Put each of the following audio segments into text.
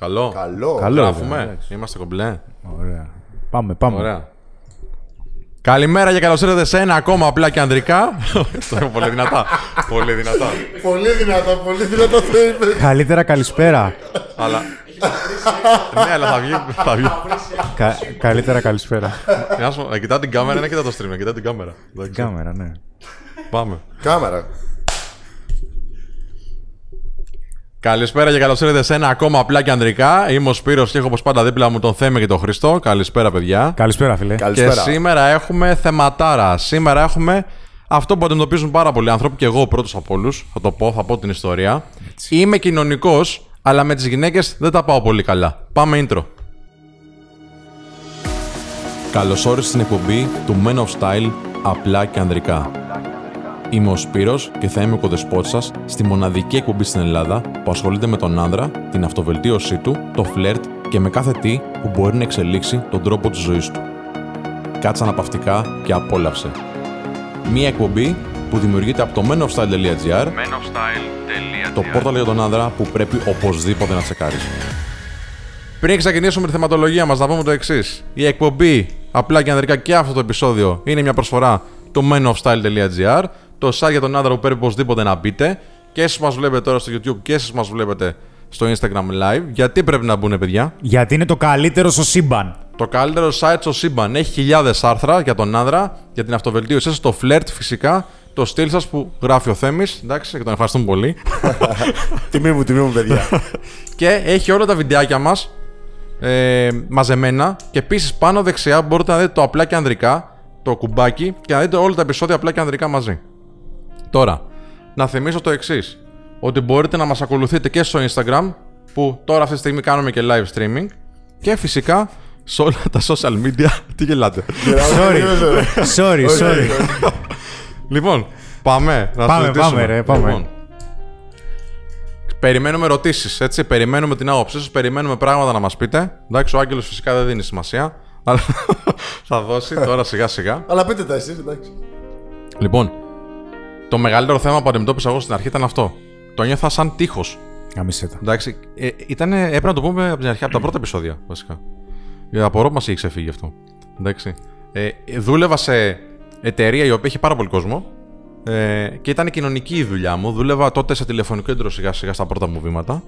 Καλό. Καλό. Καλό. Γράφουμε. εντάξει. Είμαστε κομπλέ. Ωραία. Πάμε, πάμε. Ωραία. Καλημέρα και καλώς ήρθατε σε ένα ακόμα απλά και ανδρικά. Το έχω πολύ δυνατά. πολύ δυνατά. Πολύ δυνατό, πολύ δυνατό το είπε. Καλύτερα καλησπέρα. αλλά. ναι, αλλά θα βγει. Θα βγει. Κα- καλύτερα καλησπέρα. Να σου πω, να κοιτάω την κάμερα, να κοιτάω το stream, να κοιτάω την κάμερα. Εντάξει, Κάμερα, ναι. Πάμε. Κάμερα. Καλησπέρα και καλώς ήρθατε σε ένα ακόμα απλά και ανδρικά. Είμαι ο Σπύρος και έχω όπως πάντα δίπλα μου τον Θέμη και τον Χριστό. Καλησπέρα, παιδιά. Καλησπέρα, φίλε. Και Καλησπέρα. σήμερα έχουμε θεματάρα. Σήμερα έχουμε αυτό που αντιμετωπίζουν πάρα πολλοί άνθρωποι και εγώ πρώτος από όλους. Θα το πω, θα πω την ιστορία. Είμαι κοινωνικός, αλλά με τις γυναίκες δεν τα πάω πολύ καλά. Πάμε intro. Καλώς όρισες στην εκπομπή του Men of Style απλά και ανδρικά. Είμαι ο Σπύρος και θα είμαι ο κοδεσπότης σας στη μοναδική εκπομπή στην Ελλάδα που ασχολείται με τον άνδρα, την αυτοβελτίωσή του, το φλερτ και με κάθε τι που μπορεί να εξελίξει τον τρόπο της ζωής του. Κάτσε αναπαυτικά και απόλαυσε. Μία εκπομπή που δημιουργείται από το menofstyle.gr το πόρταλ για τον άνδρα που πρέπει οπωσδήποτε να τσεκάρεις. Πριν ξεκινήσουμε τη θεματολογία μας, να πούμε το εξής. Η εκπομπή, απλά και ανδρικά και αυτό το επεισόδιο, είναι μια προσφορά του menofstyle.gr, το site για τον άνδρα που πρέπει οπωσδήποτε να μπείτε. Και εσείς μας βλέπετε τώρα στο YouTube και εσείς μας βλέπετε στο Instagram Live. Γιατί πρέπει να μπουν, παιδιά; Γιατί είναι το καλύτερο στο σύμπαν. Το καλύτερο site στο σύμπαν. Έχει χιλιάδες άρθρα για τον άνδρα, για την αυτοβελτίωσή σας, το φλερτ φυσικά, το στυλ σας που γράφει ο Θέμης. Εντάξει, και τον ευχαριστούμε πολύ. Τιμή μου, τιμή μου, παιδιά. και έχει όλα τα βιντεάκια μας ε, μαζεμένα. Και επίσης πάνω δεξιά μπορείτε να δείτε το απλά και ανδρικά, το κουμπάκι, και να δείτε όλα τα επεισόδια απλά και ανδρικά μαζί. Τώρα, να θυμίσω το εξής. Ότι μπορείτε να μας ακολουθείτε και στο Instagram, που τώρα αυτή τη στιγμή κάνουμε και live streaming, και φυσικά σε όλα τα social media. Τι γελάτε. Sorry. Sorry, sorry. Λοιπόν, πάμε. Να Πάμε, συζητήσουμε. πάμε, ρε, πάμε. Λοιπόν, περιμένουμε ερωτήσεις, έτσι. Περιμένουμε την άποψή σας, περιμένουμε πράγματα να μας πείτε. Εντάξει, ο Άγγελος φυσικά δεν δίνει σημασία. Αλλά θα δώσει τώρα σιγά σιγά. Αλλά πείτε τα εσείς, εντάξει. Λοιπόν, το μεγαλύτερο θέμα που αντιμετώπισα εγώ στην αρχή ήταν αυτό. Το νιώθα σαν τείχος. Γαμίσέ τα. Εντάξει, ε, ήταν, έπρεπε να το πούμε από την αρχή, από τα πρώτα επεισόδια βασικά. Για απορώ που μα είχε ξεφύγει αυτό. Εντάξει. Ε, δούλευα σε εταιρεία η οποία είχε πάρα πολύ κόσμο ε, και ήταν κοινωνική η δουλειά μου. Δούλευα τότε σε τηλεφωνικό κέντρο σιγά σιγά στα πρώτα μου βήματα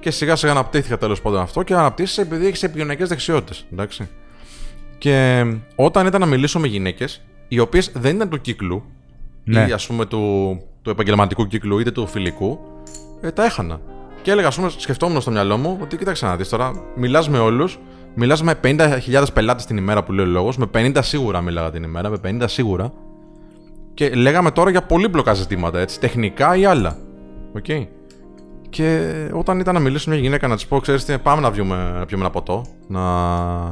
και σιγά σιγά αναπτύχθηκα τέλος πάντων αυτό και αναπτύσσει επειδή έχεις επικοινωνιακές δεξιότητες. Εντάξει. Και όταν ήταν να μιλήσω με γυναίκες, οι οποίες δεν ήταν του κύκλου Ναι. ή ας πούμε του, του επαγγελματικού κύκλου είτε του φιλικού, ε, τα έχανα. Και έλεγα, ας πούμε, σκεφτόμουν στο μυαλό μου ότι κοίταξε να δεις τώρα, μιλάς με όλους, μιλάς με 50.000 πελάτες την ημέρα που λέει ο λόγος, με 50 σίγουρα μίλαγα την ημέρα, με 50 σίγουρα. Και λέγαμε τώρα για πολύπλοκα ζητήματα, έτσι, τεχνικά ή άλλα. Οκ. Και όταν ήταν να μιλήσω με μια γυναίκα να της πω, ξέρεις τι, πάμε να, βγούμε, να πιούμε ένα ποτό, να,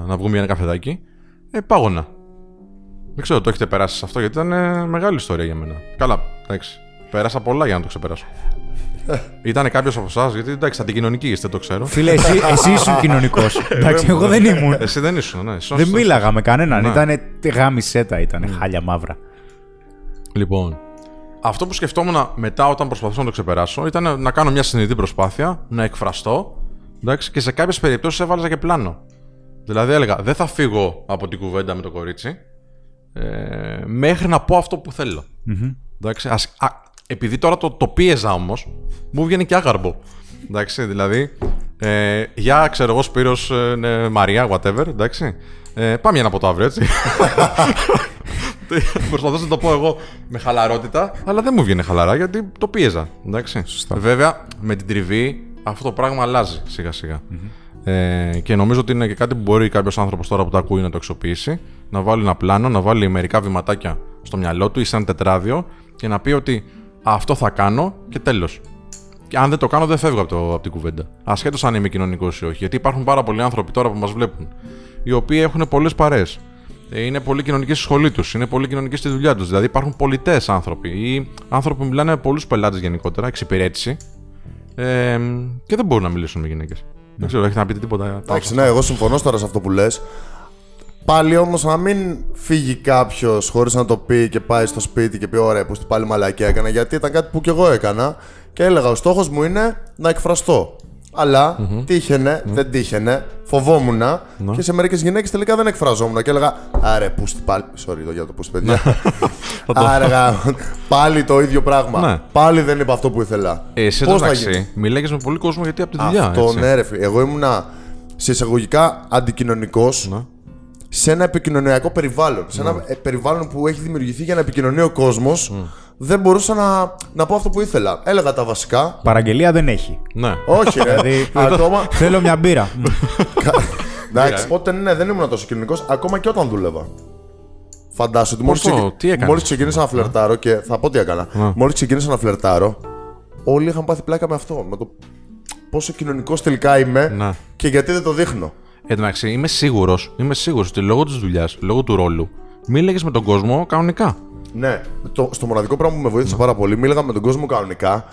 να βγούμε για ένα καφεδάκι, ε, πάγωνα. Δεν ξέρω, το έχετε περάσει σε αυτό γιατί ήταν ε, μεγάλη ιστορία για μένα. Καλά, εντάξει. Πέρασα πολλά για να το ξεπεράσω. ήταν κάποιος από εσάς, γιατί εντάξει, αντικοινωνικοί είστε, το ξέρω. Φίλε, εσύ, εσύ ήσουν κοινωνικός. Εντάξει, εγώ δεν ήμουν. Εσύ δεν ήσουν, ναι. Εσύ Δεν ήσουν- μίλαγα με κανέναν. Ναι. Ήτανε γάμησέ τα, ήταν χάλια μαύρα. Λοιπόν, αυτό που σκεφτόμουν μετά όταν προσπαθούσα να το ξεπεράσω ήταν να κάνω μια συνειδητή προσπάθεια, να εκφραστώ. Εντάξει, και σε κάποιες περιπτώσεις έβαλα και πλάνο. Δηλαδή έλεγα, δεν θα φύγω από την κουβέντα με το κορίτσι ε, μέχρι να πω αυτό που θελω Εντάξει, ας, α, επειδή τώρα το, το πίεζα όμως, μου βγαίνει και άγαρμπο. Εντάξει, δηλαδή, ε, για ξέρω εγώ Σπύρος, ε, ναι, Μαρία, whatever, εντάξει. Ε, πάμε για ένα ποτό αύριο, έτσι. Προσπαθούσα να το πω εγώ με χαλαρότητα, αλλά δεν μου βγαίνει χαλαρά γιατί το πίεζα. Εντάξει. Βέβαια, με την τριβή αυτό το πράγμα αλλάζει σιγά-σιγά. Ε, και νομίζω ότι είναι και κάτι που μπορεί κάποιος άνθρωπος τώρα που το ακούει να το αξιοποιήσει, να βάλει ένα πλάνο, να βάλει μερικά βηματάκια στο μυαλό του ή σε ένα τετράδιο και να πει ότι αυτό θα κάνω και τέλος. Και αν δεν το κάνω, δεν φεύγω από, το, από την κουβέντα. Ασχέτως αν είμαι κοινωνικός ή όχι. Γιατί υπάρχουν πάρα πολλοί άνθρωποι τώρα που μας βλέπουν, οι οποίοι έχουν πολλές παρέ. Είναι πολύ κοινωνικοί στη σχολή τους, είναι πολύ κοινωνικοί στη δουλειά τους. Δηλαδή υπάρχουν πολιτές άνθρωποι ή άνθρωποι που μιλάνε με πολλούς πελάτες γενικότερα, εξυπηρέτηση. Ε, και δεν μπορούν να μιλήσουν με γυναίκες. Δεν ξέρω, έχετε να πείτε τίποτα. πάνω σε Εντάξει, αυτό; ναι, εγώ συμφωνώ τώρα σε αυτό που λες. Πάλι όμως να μην φύγει κάποιος χωρίς να το πει και πάει στο σπίτι και πει: Ωραία, που πάλι μαλακία έκανα. Γιατί ήταν κάτι που κι εγώ έκανα και έλεγα: Ο στόχος μου είναι να εκφραστώ. Αλλά τύχαινε, δεν τύχαινε, φοβόμουν Ναι. και σε μερικές γυναίκες τελικά δεν εκφραζόμουν. Και έλεγα Άρε, πούστη πάλι. Sorry εδώ για το πούστη, παιδιά. Άρε, γα- πάλι το ίδιο πράγμα. Ναι. Πάλι δεν είπα αυτό που ήθελα. Ε, Εσύ Πώς θα εντάξει, γίνει; μιλάγες με πολύ κόσμο γιατί από τη δουλειά. Αυτό έτσι. ναι, ρε φίλε. Εγώ ήμουνα σε εισαγωγικά αντικοινωνικός Ναι. Σε ένα επικοινωνιακό περιβάλλον. Σε ένα ε, περιβάλλον που έχει δημιουργηθεί για να επικοινωνεί ο κόσμος. Δεν μπορούσα να, να πω αυτό που ήθελα. Έλεγα τα βασικά. Παραγγελία δεν έχει. Ναι. Όχι, ρε. ακόμα. Θέλω μια μπύρα. Εντάξει, οπότε ναι, δεν ήμουν τόσο κοινωνικός, ακόμα και όταν δούλευα. Φαντάσου ότι μόλις Πώς το, τι έκανες; μόλις ξεκίνησα να φλερτάρω και θα πω τι έκανα. Μόλις ξεκίνησα να φλερτάρω, όλοι είχαν πάθει πλάκα με αυτό. Με το πόσο κοινωνικός τελικά είμαι Ναι. και γιατί δεν το δείχνω. Εν τω μεταξύ, είμαι σίγουρος είμαι σίγουρος ότι λόγω της δουλειάς, λόγω του ρόλου, μίλαγε με τον κόσμο κανονικά. Ναι, το, στο μοναδικό πράγμα που με βοήθησε πάρα πολύ, μίλαγα με τον κόσμο κανονικά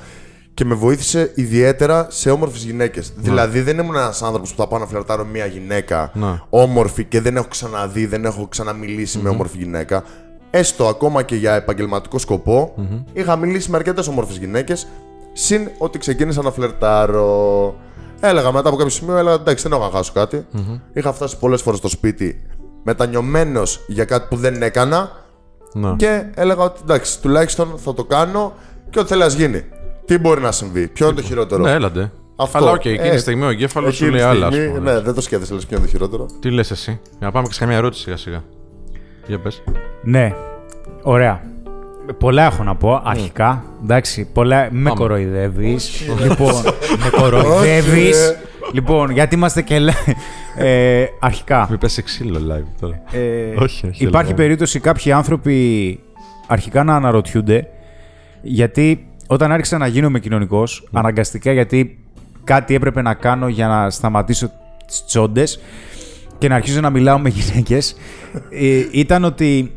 και με βοήθησε ιδιαίτερα σε όμορφες γυναίκες. Δηλαδή, δεν ήμουν ένας άνθρωπος που θα πάω να φλερτάρω μια γυναίκα Ναι. όμορφη και δεν έχω ξαναδεί, δεν έχω ξαναμιλήσει με όμορφη γυναίκα. Έστω ακόμα και για επαγγελματικό σκοπό, είχα μιλήσει με αρκετές όμορφες γυναίκες. Συν ότι ξεκίνησα να φλερτάρω. Έλεγα μετά από κάποιο σημείο, έλεγα εντάξει, δεν έχω να χάσω κάτι. Είχα φτάσει πολλές φορές στο σπίτι μετανιωμένος για κάτι που δεν έκανα. Ναι. Και έλεγα ότι εντάξει, τουλάχιστον θα το κάνω και ό,τι θέλει να γίνει. Τι μπορεί να συμβεί, ποιο είναι το χειρότερο; Ναι, έλα ντε. Αυτό. Αλλά οκ, εκείνη Ε, τη στιγμή ο εγκέφαλος σου Εκείνη λέει τη άλλα. ας στιγμή, πούμε. Ναι, δεν το σκέφτεσαι, λες ποιο είναι το χειρότερο. Τι λες εσύ, για να πάμε και σε καμία ερώτηση σιγά σιγά. Για πες. Ναι. Ωραία. Πολλά έχω να πω αρχικά. Εντάξει, πολλά. Με κοροϊδεύεις. λοιπόν, με κοροϊδεύεις. Όχι, ρε. λοιπόν, γιατί είμαστε και. λέ- Ε, αρχικά. Μην πέσει ξύλο live τώρα. Ε, Όχι, όχι, Υπάρχει έλα. περίπτωση κάποιοι άνθρωποι αρχικά να αναρωτιούνται γιατί όταν άρχισα να γίνομαι κοινωνικός, Ναι. αναγκαστικά γιατί κάτι έπρεπε να κάνω για να σταματήσω τις τσόντες και να αρχίσω να μιλάω με γυναίκες, ήταν ότι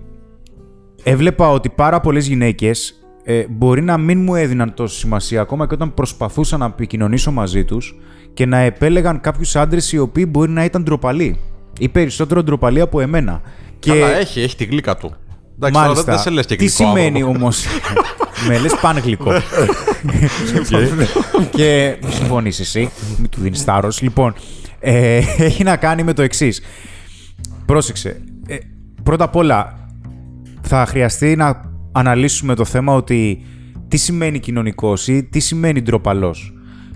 έβλεπα ότι πάρα πολλές γυναίκες ε, μπορεί να μην μου έδιναν τόσο σημασία ακόμα και όταν προσπαθούσα να επικοινωνήσω μαζί τους και να επέλεγαν κάποιους άντρες οι οποίοι μπορεί να ήταν ντροπαλοί ή περισσότερο ντροπαλοί από εμένα. Και Καλά, έχει, έχει τη γλύκα του. Εντάξει, τώρα μάλιστα, δεν σε λες και τι γλυκό σημαίνει άνθρωπο. όμως... με λες πάνε γλυκό. και μη συμφωνείς εσύ, μην του δίνεις θάρρος. Λοιπόν, ε, έχει να κάνει με το εξής. Πρόσεξε. Ε, πρώτα απ' όλα, θα χρειαστεί να αναλύσουμε το θέμα ότι τι σημαίνει κοινωνικός ή τι σημαίνει ντροπαλός.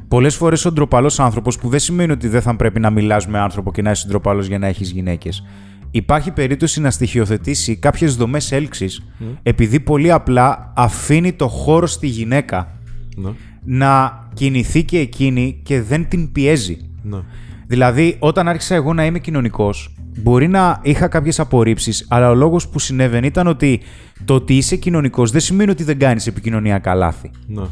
Πολλές φορές ο ντροπαλός άνθρωπος, που δεν σημαίνει ότι δεν θα πρέπει να μιλάς με άνθρωπο και να είσαι ντροπαλός για να έχεις γυναίκες. Υπάρχει περίπτωση να στοιχειοθετήσει κάποιες δομές έλξης επειδή πολύ απλά αφήνει το χώρο στη γυναίκα Ναι, να κινηθεί και εκείνη και δεν την πιέζει. ναι. Δηλαδή, όταν άρχισα εγώ να είμαι κοινωνικός, μπορεί να είχα κάποιες απορρίψεις, αλλά ο λόγος που συνέβαινε ήταν ότι το ότι είσαι κοινωνικός δεν σημαίνει ότι δεν κάνεις επικοινωνιακά λάθη. ναι.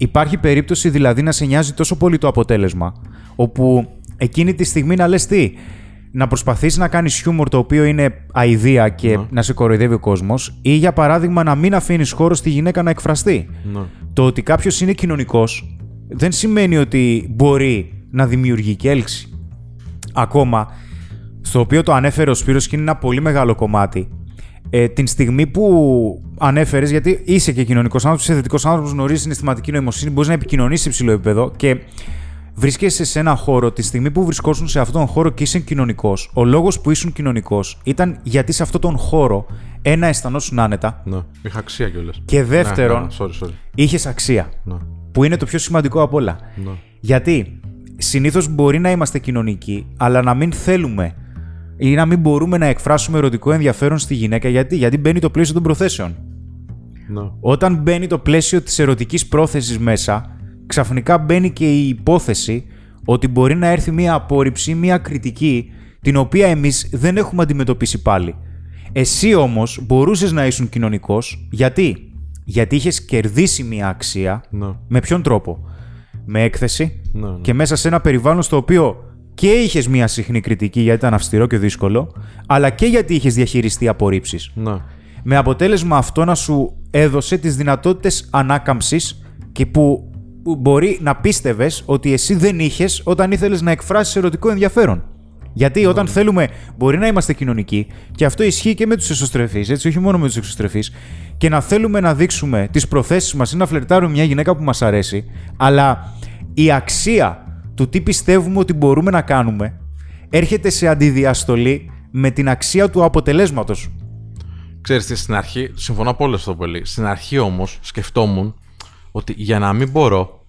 Υπάρχει περίπτωση δηλαδή να σε νοιάζει τόσο πολύ το αποτέλεσμα, όπου εκείνη τη στιγμή να λες τι, να προσπαθείς να κάνεις χιούμορ το οποίο είναι αηδία και να σε κοροϊδεύει ο κόσμος ή για παράδειγμα να μην αφήνεις χώρο στη γυναίκα να εκφραστεί. ναι. Το ότι κάποιος είναι κοινωνικός δεν σημαίνει ότι μπορεί να δημιουργεί και έλξη. Ακόμα, στο οποίο το ανέφερε ο Σπύρος και είναι ένα πολύ μεγάλο κομμάτι, ε, την στιγμή που ανέφερες, γιατί είσαι και κοινωνικός άνθρωπος, είσαι θετικός άνθρωπος, γνωρίζεις συναισθηματική νοημοσύνη, μπορείς να επικοινωνήσεις σε υψηλό επίπεδο και βρίσκεσαι σε ένα χώρο. Τη στιγμή που βρισκόσουν σε αυτόν τον χώρο και είσαι κοινωνικός, ο λόγος που ήσουν κοινωνικός ήταν γιατί σε αυτόν τον χώρο, ένα, αισθανόσουν άνετα ναι. Είχα αξία κιόλας. και δεύτερον, Ναι, ναι, sorry, sorry. είχες αξία. Ναι. Που είναι το πιο σημαντικό απ' όλα. Ναι. Γιατί συνήθως μπορεί να είμαστε κοινωνικοί, αλλά να μην θέλουμε ή να μην μπορούμε να εκφράσουμε ερωτικό ενδιαφέρον στη γυναίκα. Γιατί, γιατί μπαίνει το πλαίσιο των προθέσεων. Ναι. Όταν μπαίνει το πλαίσιο της ερωτικής πρόθεσης μέσα, ξαφνικά μπαίνει και η υπόθεση ότι μπορεί να έρθει μία απόρριψη, μία κριτική, την οποία εμείς δεν έχουμε αντιμετωπίσει πάλι. Εσύ όμως μπορούσες να ήσουν κοινωνικός, γιατί; Γιατί είχες κερδίσει μία αξία, Ναι. με ποιον τρόπο; Με έκθεση Ναι, ναι. και μέσα σε ένα περιβάλλον στο οποίο και είχες μία συχνή κριτική γιατί ήταν αυστηρό και δύσκολο, αλλά και γιατί είχες διαχειριστεί απορρίψεις Ναι. με αποτέλεσμα αυτό να σου έδωσε τις δυνατότητες ανάκαμψης και που, που μπορεί να πίστευες ότι εσύ δεν είχες όταν ήθελες να εκφράσεις ερωτικό ενδιαφέρον. Γιατί όταν θέλουμε, μπορεί να είμαστε κοινωνικοί, και αυτό ισχύει και με τους εσωστρεφείς, έτσι, όχι μόνο με τους εξωστρεφείς, και να θέλουμε να δείξουμε τις προθέσεις μας ή να φλερτάρουμε μια γυναίκα που μας αρέσει, αλλά η αξία του τι πιστεύουμε ότι μπορούμε να κάνουμε έρχεται σε αντιδιαστολή με την αξία του αποτελέσματος. Ξέρεις τι, στην αρχή, συμφωνώ πολύ αυτό που λέει. Στην αρχή όμως σκεφτόμουν ότι για να μην μπορώ,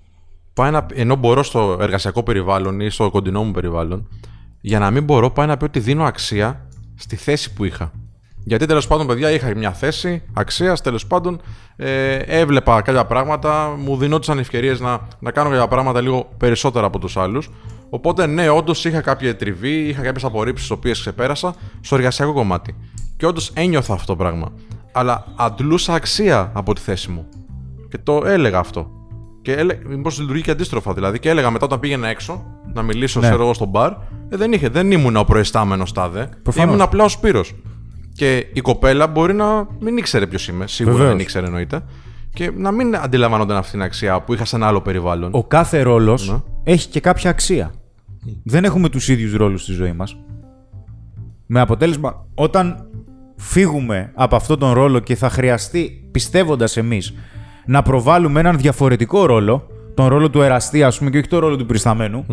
πάει να, ενώ μπορώ στο εργασιακό περιβάλλον ή στο κοντινό μου περιβάλλον, για να μην μπορώ πάει να πει ότι δίνω αξία στη θέση που είχα. Γιατί τέλος πάντων, παιδιά, είχα μια θέση αξίας, τέλος πάντων, ε, έβλεπα κάποια πράγματα, μου δινόντουσαν ευκαιρίες να, να κάνω κάποια πράγματα λίγο περισσότερα από τους άλλους. Οπότε, ναι, όντως είχα κάποια τριβή, είχα κάποιες απορρίψεις τις οποίες ξεπέρασα στο εργασιακό κομμάτι. Και όντως ένιωθα αυτό το πράγμα. Αλλά αντλούσα αξία από τη θέση μου. Και το έλεγα αυτό. Και έλεγα, μήπως λειτουργεί και αντίστροφα. Δηλαδή, και έλεγα μετά όταν πήγαινα έξω να μιλήσω, Ναι. ξέρω εγώ, στο μπαρ, ε, δεν, είχε, δεν ήμουν ο προϊστάμενος τάδε. Προφανώς. Ήμουν απλά ο Σπύρος. Και η κοπέλα μπορεί να μην ήξερε ποιος είμαι. Σίγουρα Βεβαίως. δεν ήξερε εννοείται. Και να μην αντιλαμβάνονταν αυτή την αξία που είχα σε ένα άλλο περιβάλλον. Ο κάθε ρόλος Ναι. έχει και κάποια αξία. Δεν έχουμε τους ίδιους ρόλους στη ζωή μας. Με αποτέλεσμα, όταν φύγουμε από αυτόν τον ρόλο και θα χρειαστεί, πιστεύοντας εμείς, να προβάλλουμε έναν διαφορετικό ρόλο, τον ρόλο του εραστή, ας πούμε, και όχι τον ρόλο του περισταμενου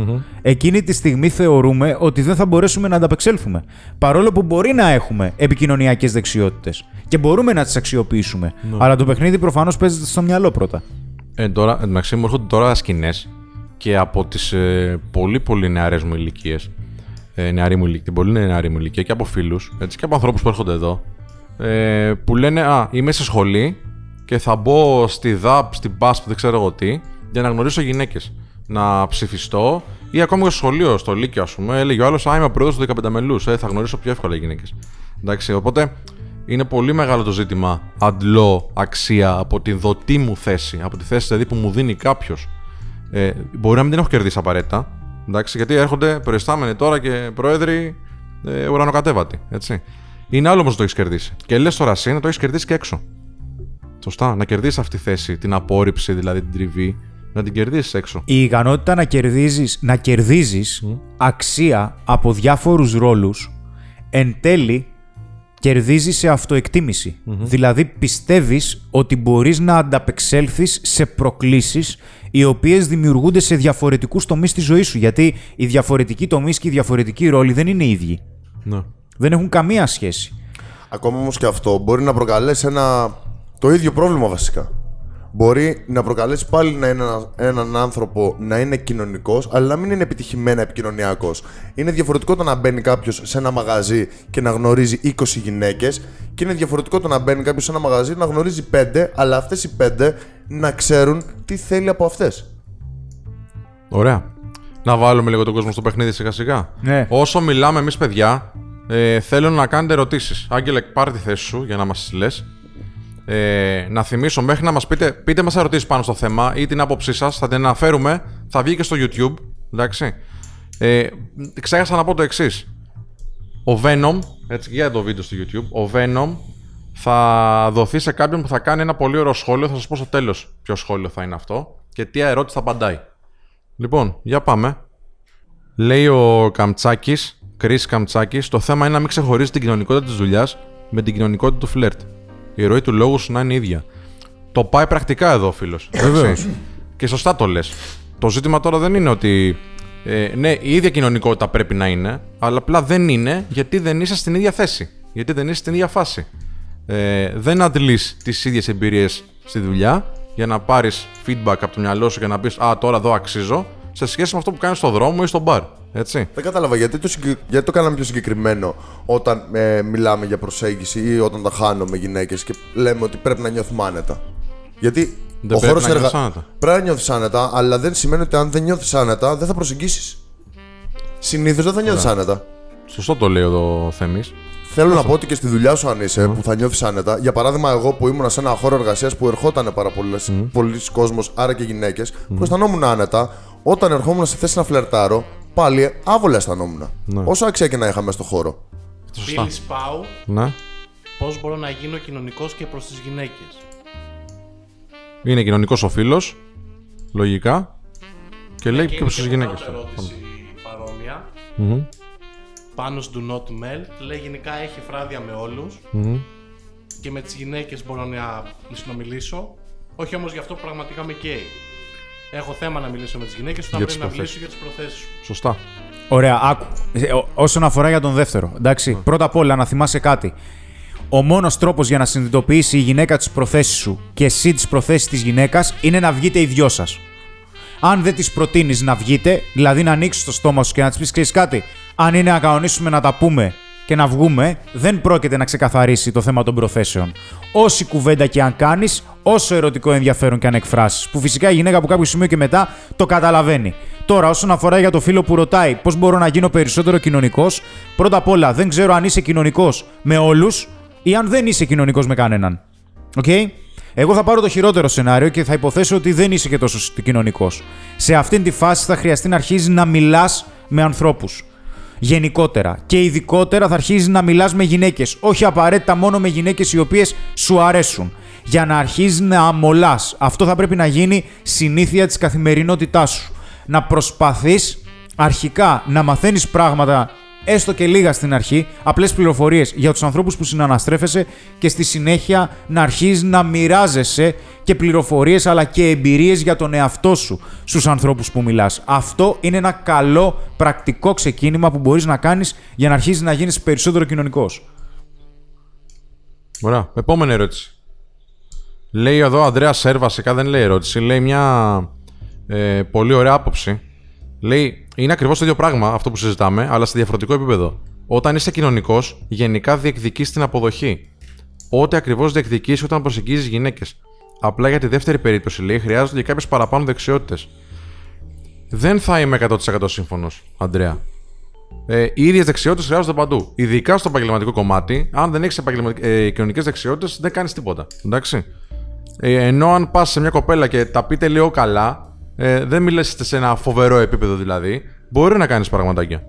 εκείνη τη στιγμή θεωρούμε ότι δεν θα μπορέσουμε να ανταπεξέλθουμε. Παρόλο που μπορεί να έχουμε επικοινωνιακές δεξιότητες και μπορούμε να τις αξιοποιήσουμε. Αλλά το παιχνίδι προφανώς παίζεται στο μυαλό πρώτα. Ε, τώρα, εν τω μεταξύ μου έρχονται τώρα σκηνές και από τις ε, πολύ πολύ νεαρές μου ηλικίες. Ε, νεαρή μου ηλικία, την πολύ νεαρή μου ηλικία και από φίλους και από ανθρώπους που έρχονται εδώ. Ε, που λένε Α, είμαι σε σχολή και θα μπω στη ΔΑΠ, στην ΠΑΣ, δεν ξέρω εγώ τι, για να γνωρίσω γυναίκες. Να ψηφιστώ ή ακόμη και στο σχολείο, στο Λύκειο, ας πούμε. Έλεγε ο άλλος Α, είμαι ο πρόεδρος του 15 μελού. Ε, θα γνωρίσω πιο εύκολα γυναίκες. Εντάξει, οπότε είναι πολύ μεγάλο το ζήτημα αντλώ αξία από τη δοτή μου θέση, από τη θέση δηλαδή που μου δίνει κάποιος. Ε, μπορεί να μην την έχω κερδίσει απαραίτητα. Εντάξει, γιατί έρχονται προϊστάμενοι τώρα και πρόεδροι ε, ουρανοκατέβατοι. Έτσι. Είναι άλλο όμως να το έχεις κερδίσει. Και λες τώρα εσύ να το έχεις κερδίσει και έξω. Σωστά. Να κερδίσει αυτή τη θέση, την απόρριψη, δηλαδή την τριβή, να την κερδίσεις έξω. η ικανότητα να κερδίζεις, να κερδίζεις αξία από διάφορους ρόλους εν τέλει κερδίζεις σε αυτοεκτίμηση. Δηλαδή πιστεύεις ότι μπορείς να ανταπεξέλθεις σε προκλήσεις οι οποίες δημιουργούνται σε διαφορετικούς τομείς στη ζωή σου. Γιατί οι διαφορετικοί τομείς και οι διαφορετικοί ρόλοι δεν είναι ίδιοι. Ναι. Δεν έχουν καμία σχέση. Ακόμα όμως και αυτό μπορεί να προκαλέσει ένα. το ίδιο πρόβλημα βασικά. Μπορεί να προκαλέσει πάλι να είναι ένα, έναν άνθρωπο να είναι κοινωνικός, αλλά να μην είναι επιτυχημένα επικοινωνιακός. Είναι διαφορετικό το να μπαίνει κάποιος σε ένα μαγαζί και να γνωρίζει 20 γυναίκες, και είναι διαφορετικό το να μπαίνει κάποιος σε ένα μαγαζί να γνωρίζει 5, αλλά αυτές οι 5 να ξέρουν τι θέλει από αυτές. Ωραία. Να βάλουμε λίγο τον κόσμο στο παιχνίδι σιγά σιγά. Ναι. Όσο μιλάμε εμείς, παιδιά, ε, θέλω να κάνετε ερωτήσεις. Άγγελε, πάρε τη θέση σου για να μας λες. Ε, να θυμίσω μέχρι να μας πείτε, πείτε μας ερωτήσει πάνω στο θέμα ή την άποψή σας. Θα την αναφέρουμε. Θα βγει και στο YouTube. Εντάξει. Ε, ξέχασα να πω το εξής. Ο Venom, έτσι για το βίντεο στο YouTube, ο Venom θα δοθεί σε κάποιον που θα κάνει ένα πολύ ωραίο σχόλιο. Θα σας πω στο τέλος ποιο σχόλιο θα είναι αυτό και τι ερώτηση θα απαντάει. Λοιπόν, για πάμε. Λέει ο Καμτσάκης, Κρι Καμτσάκης, το θέμα είναι να μην ξεχωρίζει την κοινωνικότητα της δουλειάς με την κοινωνικότητα του φλερτ. Η ροή του λόγου σου να είναι ίδια. Το πάει πρακτικά εδώ, φίλος. Βεβαίως. Και σωστά το λες. Το ζήτημα τώρα δεν είναι ότι. Ε, ναι, η ίδια κοινωνικότητα πρέπει να είναι, αλλά απλά δεν είναι γιατί δεν είσαι στην ίδια θέση. Γιατί δεν είσαι στην ίδια φάση. Ε, δεν αντλείς τις ίδιες εμπειρίες στη δουλειά για να πάρεις feedback από το μυαλό σου και να πεις Α, τώρα εδώ αξίζω, σε σχέση με αυτό που κάνεις στο δρόμο ή στο μπαρ. Έτσι. Δεν κατάλαβα γιατί το, συγκεκ- γιατί το κάναμε πιο συγκεκριμένο όταν ε, μιλάμε για προσέγγιση ή όταν τα χάνουμε γυναίκες και λέμε ότι πρέπει να νιώθουμε άνετα. Γιατί Δεν ο πρέπει χώρος να νιώθεις άνετα. Πρέπει να νιώθεις άνετα, αλλά δεν σημαίνει ότι αν δεν νιώθεις άνετα δεν θα προσεγγίσεις. Συνήθως δεν θα νιώθεις άνετα. Σωστό το λέει ο Θέμης. Θέλω να πω ότι και στη δουλειά σου, αν είσαι, που θα νιώθεις άνετα. Για παράδειγμα, εγώ που ήμουν σε ένα χώρο εργασίας που ερχόταν πάρα πολλοί κόσμος, άρα και γυναίκες, που αισθανόμουν άνετα, όταν ερχόμουν σε θέση να φλερτάρω, πάλι άβολα αισθανόμουν. Όσο αξία και να είχα μέσα στο χώρο. Σωστά. Φίλης Σπάου, Ναι. πώς μπορώ να γίνω κοινωνικός και προς τις γυναίκες. Είναι κοινωνικός ο φίλος. Λογικά. Και λέει και είναι προς τις και γυναίκες. μια ερώτηση παρόμοια. Mm-hmm. Πάνω στο Do Not Melt. Λέει γενικά έχει φράδια με όλους. Και με τις γυναίκες μπορώ να συνομιλήσω. Όχι όμως γι' αυτό που πραγματικά με καίει. έχω θέμα να μιλήσω με τις γυναίκες, θα Για πρέπει τις να προθέσεις. μιλήσω για τις προθέσεις σου. Σωστά. Ωραία, άκου. Ε, ο- όσον αφορά για τον δεύτερο, εντάξει. Πρώτα απ' όλα να θυμάσαι κάτι. Ο μόνος τρόπος για να συνειδητοποιήσει η γυναίκα τις προθέσεις σου και εσύ τις προθέσεις της γυναίκας είναι να βγείτε οι δυο σας. Αν δεν τη προτείνεις να βγείτε, δηλαδή να ανοίξεις το στόμα σου και να της πεις: Ξέρεις κάτι, αν είναι να κανονίσουμε να τα πούμε και να βγούμε, δεν πρόκειται να ξεκαθαρίσει το θέμα των προθέσεων. Όση κουβέντα και αν κάνεις, όσο ερωτικό ενδιαφέρον και αν εκφράσεις. Που φυσικά η γυναίκα από κάποιο σημείο και μετά το καταλαβαίνει. Τώρα, όσον αφορά για το φίλο που ρωτάει πώς μπορώ να γίνω περισσότερο κοινωνικός, πρώτα απ' όλα δεν ξέρω αν είσαι κοινωνικός με όλους ή αν δεν είσαι κοινωνικός με κανέναν. Οκ; Εγώ θα πάρω το χειρότερο σενάριο και θα υποθέσω ότι δεν είσαι και τόσο κοινωνικός. Σε αυτήν τη φάση θα χρειαστεί να αρχίζεις να μιλάς με ανθρώπους. Γενικότερα. Και ειδικότερα θα αρχίζεις να μιλάς με γυναίκες. Όχι απαραίτητα μόνο με γυναίκες οι οποίες σου αρέσουν. Για να αρχίζεις να αμολά. Αυτό θα πρέπει να γίνει συνήθεια της καθημερινότητάς σου. Να προσπαθείς αρχικά να μαθαίνεις πράγματα έστω και λίγα στην αρχή, απλές πληροφορίες για τους ανθρώπους που συναναστρέφεσαι και στη συνέχεια να αρχίζεις να μοιράζεσαι και πληροφορίες αλλά και εμπειρίες για τον εαυτό σου στους ανθρώπους που μιλάς. Αυτό είναι ένα καλό πρακτικό ξεκίνημα που μπορείς να κάνεις για να αρχίσεις να γίνεις περισσότερο κοινωνικός. Ωραία. Επόμενη ερώτηση. Λέει εδώ ο Ανδρέας Σέρ, βασικά δεν λέει ερώτηση. Λέει μια ε, πολύ ωραία άποψη. Λέει, είναι ακριβώς το ίδιο πράγμα αυτό που συζητάμε, αλλά σε διαφορετικό επίπεδο. Όταν είσαι κοινωνικός, γενικά διεκδικείς την αποδοχή. Ό,τι ακριβώς διεκδικείς όταν προσεγγίζεις γυναίκες. Απλά για τη δεύτερη περίπτωση, λέει, χρειάζονται και κάποιες παραπάνω δεξιότητες. Δεν θα είμαι 100% σύμφωνος, Αντρέα. Ε, οι ίδιες δεξιότητες χρειάζονται παντού. Ειδικά στο επαγγελματικό κομμάτι, αν δεν έχεις ε, κοινωνικές δεξιότητες, δεν κάνεις τίποτα. Εντάξει. Ε, ενώ αν πας σε μια κοπέλα και τα πείτε λίγο καλά, ε, δεν μιλήσετε σε ένα φοβερό επίπεδο δηλαδή, μπορεί να κάνεις πραγματάκια.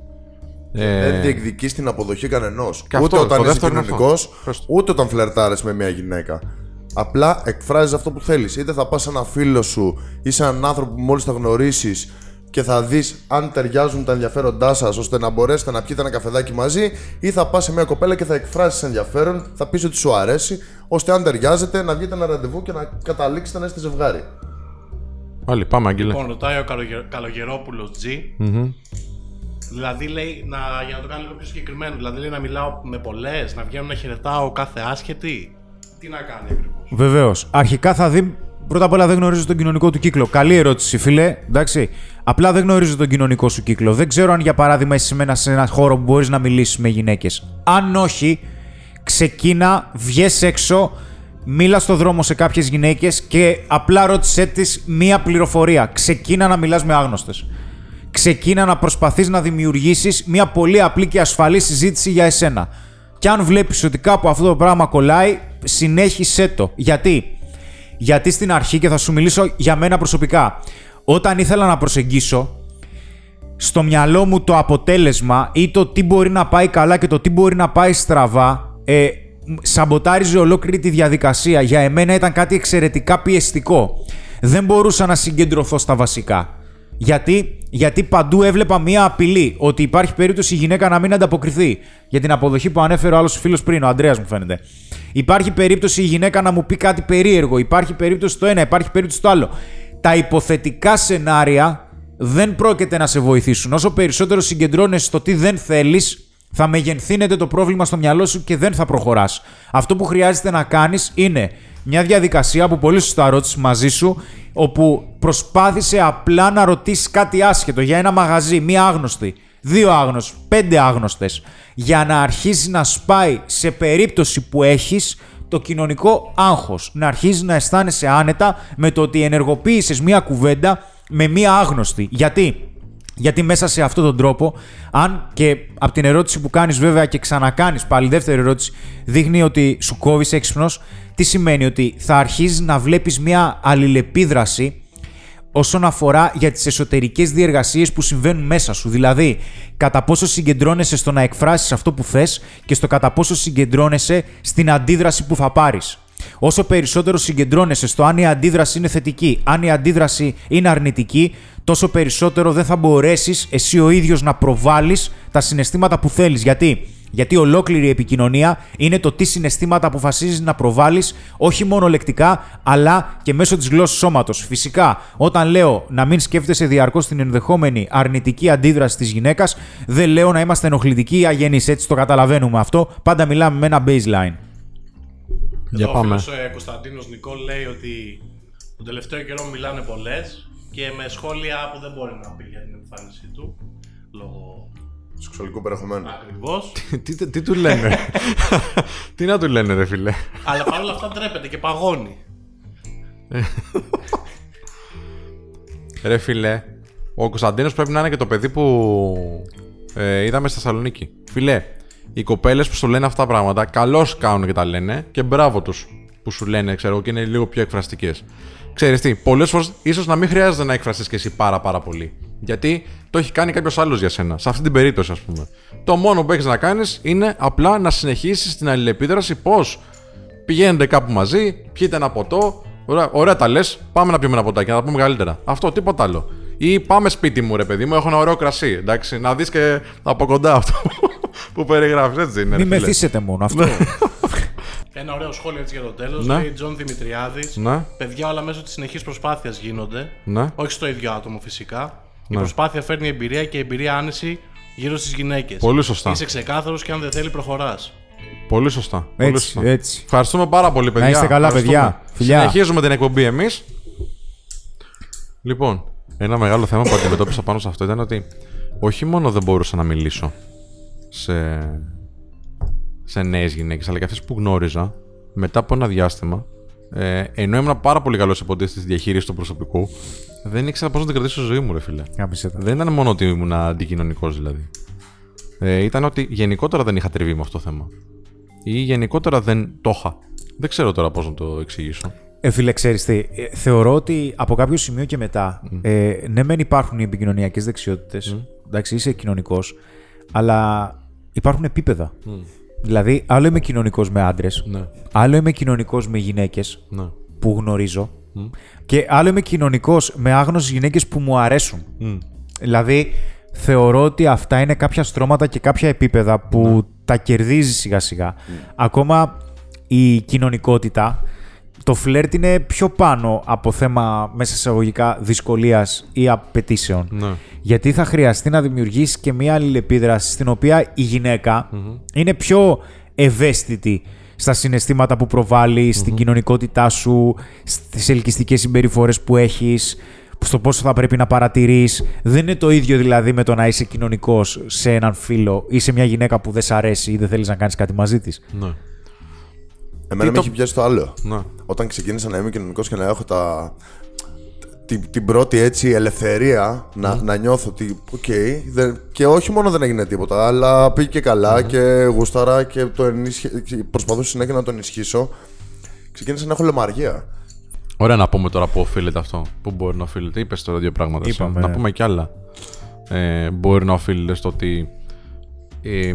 Ε, Δεν διεκδικείς την αποδοχή κανενός. Και Ούτε αυτό, όταν το είσαι δεύτερο είναι κοινωνικός, αυτό. Πες το. ούτε όταν φλερτάρεις με μια γυναίκα. Απλά εκφράζεις αυτό που θέλεις. Είτε θα πας σε ένα φίλο σου ή σε έναν άνθρωπο που μόλις θα γνωρίσεις και θα δεις αν ταιριάζουν τα ενδιαφέροντά σας ώστε να μπορέσετε να πιείτε ένα καφεδάκι μαζί, ή θα πας σε μια κοπέλα και θα εκφράσεις ενδιαφέρον, θα πεις ότι σου αρέσει, ώστε αν ταιριάζετε να βγείτε ένα ραντεβού και να καταλήξετε να είστε ζευγάρι. Πάλι, πάμε, Αγγίλε. Λοιπόν, ρωτάει ο Καλογε- Καλογερόπουλος G. Δηλαδή λέει, να, για να το κάνω λίγο πιο συγκεκριμένο, δηλαδή λέει να μιλάω με πολλές, να βγαίνω να χαιρετάω κάθε άσχετη. Τι να κάνει ακριβώς; Βεβαίως. Αρχικά θα δει. Πρώτα απ' όλα δεν γνωρίζω τον κοινωνικό του κύκλο. Καλή ερώτηση, φίλε. Εντάξει. Απλά δεν γνωρίζω τον κοινωνικό σου κύκλο. Δεν ξέρω αν για παράδειγμα είσαι σε ένα, σε ένα χώρο που μπορείς να μιλήσεις με γυναίκες. Αν όχι, ξεκίνα, βγες έξω, μίλα στο δρόμο σε κάποιες γυναίκες και απλά ρώτησέ τις μία πληροφορία. Ξεκίνα να μιλάς με άγνωστες. Ξεκίνα να προσπαθείς να δημιουργήσεις μια πολύ απλή και ασφαλή συζήτηση για εσένα. Και αν βλέπεις ότι κάπου αυτό το πράγμα κολλάει, συνέχισέ το. Γιατί; Γιατί στην αρχή, και θα σου μιλήσω για μένα προσωπικά, όταν ήθελα να προσεγγίσω, στο μυαλό μου το αποτέλεσμα ή το τι μπορεί να πάει καλά και το τι μπορεί να πάει στραβά ε, σαμποτάριζε ολόκληρη τη διαδικασία. Για εμένα ήταν κάτι εξαιρετικά πιεστικό. Δεν μπορούσα να συγκεντρωθώ στα βασικά. Γιατί, γιατί παντού έβλεπα μία απειλή ότι υπάρχει περίπτωση η γυναίκα να μην ανταποκριθεί. Για την αποδοχή που ανέφερε ο άλλος φίλος πριν, ο Αντρέα μου φαίνεται. Υπάρχει περίπτωση η γυναίκα να μου πει κάτι περίεργο. Υπάρχει περίπτωση το ένα, υπάρχει περίπτωση το άλλο. Τα υποθετικά σενάρια δεν πρόκειται να σε βοηθήσουν. Όσο περισσότερο συγκεντρώνεσαι στο τι δεν θέλεις, θα μεγενθύνεται το πρόβλημα στο μυαλό σου και δεν θα προχωράς. Αυτό που χρειάζεται να κάνεις είναι μια διαδικασία που πολύ σωστά ρώτησες μαζί σου, όπου προσπάθησε απλά να ρωτήσεις κάτι άσχετο για ένα μαγαζί, μία άγνωστη, δύο άγνωστοι, πέντε άγνωστες, για να αρχίσει να σπάει σε περίπτωση που έχεις το κοινωνικό άγχος. Να αρχίζεις να αισθάνεσαι άνετα με το ότι ενεργοποίησες μία κουβέντα με μία άγνωστη. Γιατί; Γιατί μέσα σε αυτόν τον τρόπο, αν και από την ερώτηση που κάνεις βέβαια και ξανακάνεις πάλι δεύτερη ερώτηση, δείχνει ότι σου κόβεις έξυπνος, τι σημαίνει ότι θα αρχίζεις να βλέπεις μια αλληλεπίδραση όσον αφορά για τις εσωτερικές διεργασίες που συμβαίνουν μέσα σου. Δηλαδή, κατά πόσο συγκεντρώνεσαι στο να εκφράσεις αυτό που θες και στο κατά πόσο συγκεντρώνεσαι στην αντίδραση που θα πάρεις. Όσο περισσότερο συγκεντρώνεσαι στο αν η αντίδραση είναι θετική, αν η αντίδραση είναι αρνητική, τόσο περισσότερο δεν θα μπορέσεις εσύ ο ίδιος να προβάλλεις τα συναισθήματα που θέλεις. Γιατί; Γιατί ολόκληρη η επικοινωνία είναι το τι συναισθήματα αποφασίζεις να προβάλλεις, όχι μόνο λεκτικά, αλλά και μέσω της γλώσσας σώματος. Φυσικά, όταν λέω να μην σκέφτεσαι διαρκώς την ενδεχόμενη αρνητική αντίδραση της γυναίκας, δεν λέω να είμαστε ενοχλητικοί ή αγενείς. Έτσι το καταλαβαίνουμε αυτό. Πάντα μιλάμε με ένα baseline. Για Εδώ πάμε. Ο φίλος, ε, Κωνσταντίνος Νικόλ λέει ότι τον τελευταίο καιρό μιλάνε πολλές και με σχόλια που δεν μπορεί να πει για την εμφάνισή του. Λόγω Σεξουαλικού περιεχομένου. ακριβώς. τι, τι, τι του λένε; τι να του λένε, ρε φίλε; Αλλά παρόλα αυτά ντρέπεται και παγώνει. Ρε φίλε, ο Κωνσταντίνος πρέπει να είναι και το παιδί που ε, είδαμε στη Θεσσαλονίκη. Φίλε, οι κοπέλες που σου λένε αυτά τα πράγματα, καλώς κάνουν και τα λένε και μπράβο τους που σου λένε, ξέρω εγώ, και είναι λίγο πιο εκφραστικές. Ξέρεις τι, πολλές φορές ίσως να μην χρειάζεται να εκφραστείς και εσύ πάρα πάρα πολύ. Γιατί το έχει κάνει κάποιος άλλος για σένα. Σε αυτή την περίπτωση, ας πούμε. Το μόνο που έχεις να κάνεις είναι απλά να συνεχίσεις την αλληλεπίδραση πώ πηγαίνετε κάπου μαζί, πιείτε ένα ποτό. Ωραία, ωραία τα λες, πάμε να πιούμε ένα ποτάκι, να τα πούμε καλύτερα. Αυτό, τίποτα άλλο. Ή πάμε σπίτι μου, ρε παιδί μου, έχω ένα ωραίο κρασί. Εντάξει, να δεις και από κοντά αυτό που περιγράφεις, έτσι είναι. ρε Μην φίλε. μεθύσετε μόνο αυτό. Ένα ωραίο σχόλιο έτσι για το τέλος. Ναι. Λέει Τζον Δημητριάδης. Ναι. Παιδιά, όλα μέσω της συνεχής προσπάθειας γίνονται. Ναι. Όχι στο ίδιο άτομο φυσικά. Η Ναι. προσπάθεια φέρνει εμπειρία και η εμπειρία άνεση γύρω στις γυναίκες. Πολύ σωστά. Είσαι ξεκάθαρος και αν δεν θέλει, προχωράς. Πολύ σωστά. Πολύ Έτσι, σωστά. έτσι. Ευχαριστούμε πάρα πολύ, παιδιά. είστε καλά, Ευχαριστούμε. παιδιά. Φιλιά. Συνεχίζουμε την εκπομπή εμείς. Λοιπόν, ένα μεγάλο θέμα που αντιμετώπισα πάνω σε αυτό ήταν ότι όχι μόνο δεν μπορούσα να μιλήσω σε, σε νέες γυναίκες, αλλά και αυτές που γνώριζα μετά από ένα διάστημα. Ε, ενώ ήμουν πάρα πολύ καλός υποτίθεται στη διαχείριση του προσωπικού, δεν ήξερα πώς να την κρατήσω στη ζωή μου, ρε φίλε. Κάμισε τα. Δεν ήταν μόνο ότι ήμουν αντικοινωνικός δηλαδή. Ε, ήταν ότι γενικότερα δεν είχα τριβεί με αυτό το θέμα. Ή γενικότερα δεν το είχα. Δεν ξέρω τώρα πώς να το εξηγήσω. Ε, φίλε, ξέρεις τι, ε, θεωρώ ότι από κάποιο σημείο και μετά, ε, ναι μεν υπάρχουν οι επικοινωνιακές δεξιότητες, εντάξει, είσαι κοινωνικός, αλλά υπάρχουν επίπεδα. Δηλαδή, άλλο είμαι κοινωνικός με άντρες, Ναι. άλλο είμαι κοινωνικός με γυναίκες Ναι. που γνωρίζω και άλλο είμαι κοινωνικός με άγνωστες γυναίκες που μου αρέσουν. Δηλαδή, θεωρώ ότι αυτά είναι κάποια στρώματα και κάποια επίπεδα που τα κερδίζει σιγά σιγά. Ακόμα η κοινωνικότητα, το φλερτ είναι πιο πάνω από θέμα μέσα σε εισαγωγικά δυσκολίας ή απαιτήσεων. Ναι. Γιατί θα χρειαστεί να δημιουργήσει και μια αλληλεπίδραση στην οποία η γυναικα είναι πιο ευαίσθητη στα συναισθήματα που προβάλλει, στην κοινωνικότητά σου, στις ελκυστικές συμπεριφορές που έχεις, στο πόσο θα πρέπει να παρατηρείς. Δεν είναι το ίδιο δηλαδή με το να είσαι κοινωνικός σε έναν φίλο ή σε μια γυναίκα που δεν σ' αρέσει ή δεν θέλεις να κάνεις κάτι μαζί της. Ναι. Εμένα με το- έχει πιάσει το άλλο. Ναι. Όταν ξεκίνησα να είμαι κοινωνικός και να έχω τα. Την, την πρώτη έτσι ελευθερία να, να νιώθω ότι οκ, δεν- και όχι μόνο δεν έγινε τίποτα, αλλά πήγε και καλά και γούσταρα και το ενίσχυ... προσπαθούσα συνέχεια να το ενισχύσω. Ξεκίνησα να έχω λαιμαργία. Ωραία να πούμε τώρα πού οφείλεται αυτό. Πού μπορεί να οφείλεται. Είπες τώρα δύο πράγματα. εσύ. Είπαμε. Να πούμε κι άλλα. Ε, μπορεί να οφείλεται στο ότι ε,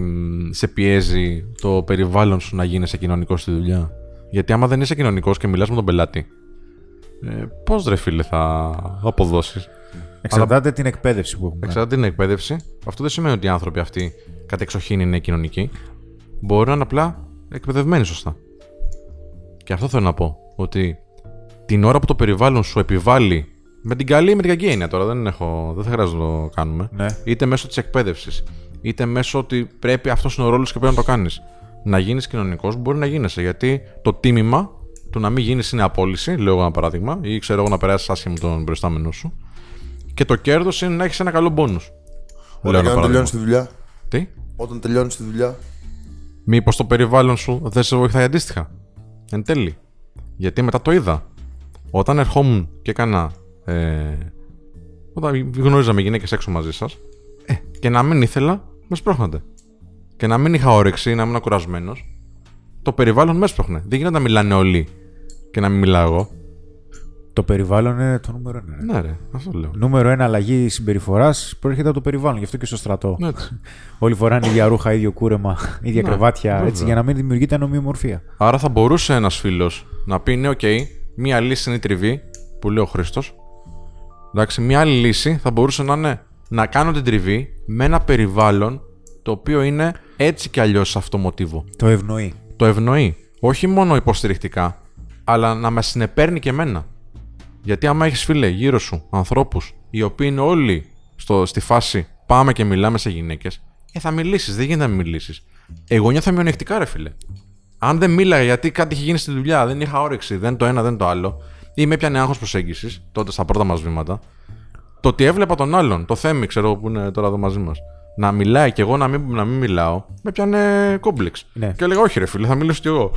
σε πιέζει το περιβάλλον σου να γίνεσαι κοινωνικός στη δουλειά; Γιατί άμα δεν είσαι κοινωνικός και μιλάς με τον πελάτη, ε, πώς ρε φίλε θα αποδώσεις; Εξαρτάται την εκπαίδευση που έχουμε. Εξαρτάται την εκπαίδευση. Αυτό δεν σημαίνει ότι οι άνθρωποι αυτοί κατεξοχήν είναι κοινωνικοί. Μπορεί να είναι απλά εκπαιδευμένοι σωστά. Και αυτό θέλω να πω. Ότι την ώρα που το περιβάλλον σου επιβάλλει. Με την καλή ή με την κακή έννοια τώρα, δεν, έχω, δεν θα χρειάζεται να το κάνουμε. Ναι. Είτε μέσω της εκπαίδευσης, είτε μέσω ότι πρέπει αυτός είναι ο ρόλος και πρέπει να το κάνεις. Να γίνεις κοινωνικός μπορεί να γίνεσαι. Γιατί το τίμημα του να μην γίνεις είναι απόλυση, λέω εγώ ένα παράδειγμα, ή ξέρω εγώ να περάσεις άσχημα με τον προϊστάμενό σου. Και το κέρδος είναι να έχεις ένα καλό μπόνου. Όταν τελειώνεις τη δουλειά. Τι; Όταν τελειώνεις τη δουλειά. Μήπως το περιβάλλον σου δεν σε βοηθάει αντίστοιχα; Εν τέλει. Γιατί μετά το είδα. Όταν ερχόμουν και έκανα. Ε, όταν γνώριζα με γυναίκες έξω μαζί σας. Ε, και να μην ήθελα, με σπρώχνατε. Και να μην είχα όρεξη, να ήμουν κουρασμένος. Το περιβάλλον με έσπρωχνε. Δεν γίνεται να μιλάνε όλοι και να μην μιλάω εγώ. Το περιβάλλον είναι το νούμερο ένα. ρε. Ναι, ρε, αυτό λέω. Νούμερο ένα αλλαγή συμπεριφοράς προέρχεται από το περιβάλλον. Γι' αυτό και στο στρατό. Έτσι. Όλοι φοράνε ίδια ρούχα, ίδιο κούρεμα, ίδια Ναι, κρεβάτια. βέβαια. Έτσι, για να μην δημιουργείται ανομοιομορφία. Άρα θα μπορούσε ένας φίλος να πει: Ναι, οκ, μία λύση είναι η τριβή, που λέει ο Χρήστος. Εντάξει, μία άλλη λύση θα μπορούσε να είναι να κάνω την τριβή με ένα περιβάλλον το οποίο είναι έτσι κι αλλιώς σε αυτό το μοτίβο. Το ευνοεί. Το ευνοεί. Όχι μόνο υποστηρικτικά, αλλά να με συνεπέρνει και εμένα. Γιατί άμα έχεις φίλε γύρω σου ανθρώπους οι οποίοι είναι όλοι στο, στη φάση πάμε και μιλάμε σε γυναίκες, ε, θα μιλήσεις, δεν γίνεται να μην μιλήσεις. Εγώ νιώθω μειονεκτικά, ρε φίλε. Αν δεν μίλαγα γιατί κάτι είχε γίνει στη δουλειά, δεν είχα όρεξη, δεν το ένα, δεν το άλλο, ή με έπιανε άγχος προσέγγισης, τότε στα πρώτα μας βήματα, το ότι έβλεπα τον άλλον, το θέμη, ξέρω εγώ που είναι τώρα εδώ μαζί μας, να μιλάει και εγώ να μην, να μην μιλάω, με πιάνε κόμπλεξ. Ναι. Και έλεγα, Όχι, ρε φίλε, θα μιλήσω κι εγώ.